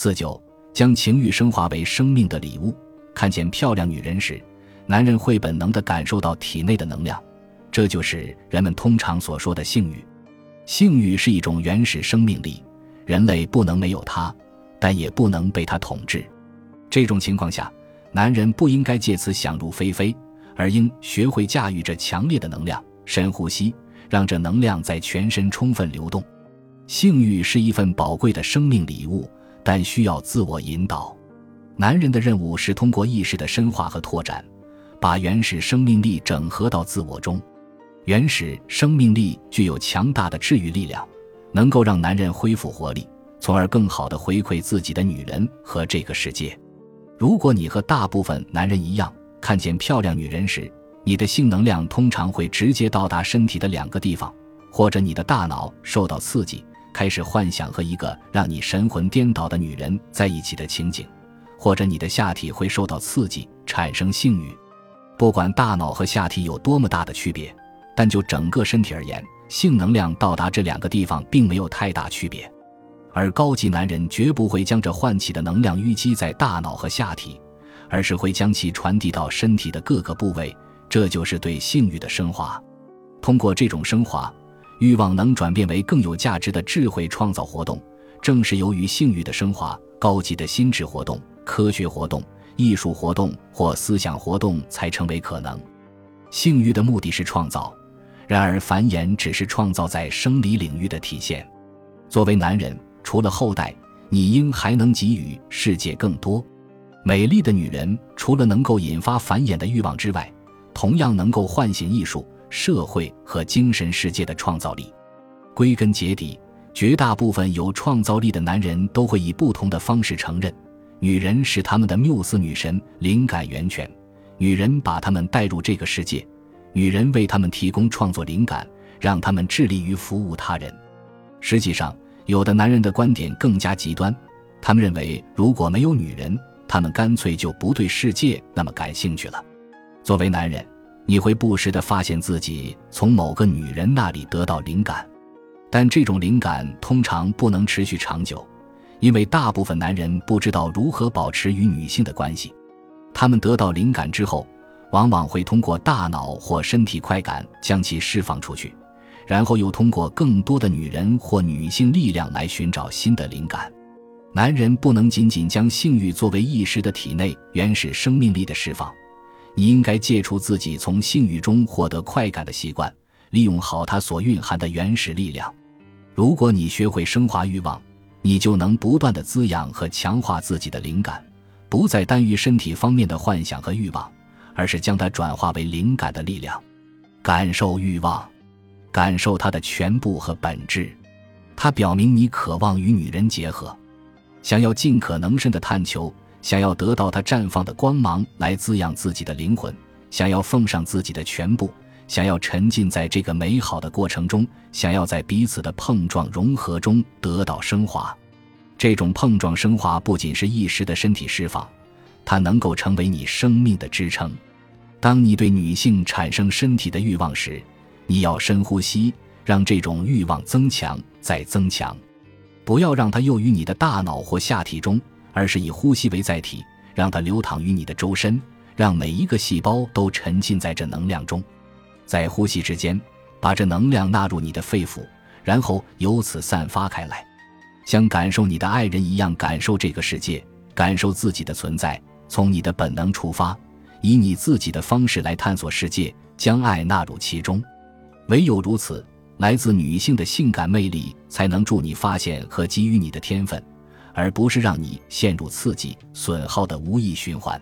四九，将情欲升华为生命的礼物。看见漂亮女人时，男人会本能地感受到体内的能量，这就是人们通常所说的性欲。性欲是一种原始生命力，人类不能没有它，但也不能被它统治。这种情况下，男人不应该借此想入非非，而应学会驾驭这强烈的能量，深呼吸，让这能量在全身充分流动。性欲是一份宝贵的生命礼物。但需要自我引导。男人的任务是通过意识的深化和拓展，把原始生命力整合到自我中。原始生命力具有强大的治愈力量，能够让男人恢复活力，从而更好地回馈自己的女人和这个世界。如果你和大部分男人一样，看见漂亮女人时，你的性能量通常会直接到达身体的两个地方，或者你的大脑受到刺激。开始幻想和一个让你神魂颠倒的女人在一起的情景，或者你的下体会受到刺激，产生性欲。不管大脑和下体有多么大的区别，但就整个身体而言，性能量到达这两个地方并没有太大区别。而高级男人绝不会将这唤起的能量淤积在大脑和下体，而是会将其传递到身体的各个部位。这就是对性欲的升华。通过这种升华。欲望能转变为更有价值的智慧创造活动，正是由于性欲的升华，高级的心智活动、科学活动、艺术活动或思想活动才成为可能。性欲的目的是创造，然而繁衍只是创造在生理领域的体现。作为男人，除了后代，你应还能给予世界更多。美丽的女人除了能够引发繁衍的欲望之外，同样能够唤醒艺术。社会和精神世界的创造力，归根结底，绝大部分有创造力的男人都会以不同的方式承认，女人是他们的缪斯女神、灵感源泉。女人把他们带入这个世界，女人为他们提供创作灵感，让他们致力于服务他人。实际上，有的男人的观点更加极端，他们认为如果没有女人，他们干脆就不对世界那么感兴趣了。作为男人。你会不时地发现自己从某个女人那里得到灵感，但这种灵感通常不能持续长久，因为大部分男人不知道如何保持与女性的关系。他们得到灵感之后，往往会通过大脑或身体快感将其释放出去，然后又通过更多的女人或女性力量来寻找新的灵感。男人不能仅仅将性欲作为一时的体内原始生命力的释放。你应该戒除自己从性欲中获得快感的习惯，利用好它所蕴含的原始力量。如果你学会升华欲望，你就能不断的滋养和强化自己的灵感，不再单于身体方面的幻想和欲望，而是将它转化为灵感的力量。感受欲望，感受它的全部和本质。它表明你渴望与女人结合，想要尽可能深的探求。想要得到它绽放的光芒来滋养自己的灵魂，想要奉上自己的全部，想要沉浸在这个美好的过程中，想要在彼此的碰撞融合中得到升华。这种碰撞升华不仅是一时的身体释放，它能够成为你生命的支撑。当你对女性产生身体的欲望时，你要深呼吸，让这种欲望增强再增强，不要让它囿于你的大脑或下体中。而是以呼吸为载体，让它流淌于你的周身，让每一个细胞都沉浸在这能量中。在呼吸之间，把这能量纳入你的肺腑，然后由此散发开来，像感受你的爱人一样感受这个世界，感受自己的存在。从你的本能出发，以你自己的方式来探索世界，将爱纳入其中。唯有如此，来自女性的性感魅力才能助你发现和给予你的天分。而不是让你陷入刺激、损耗的无意循环。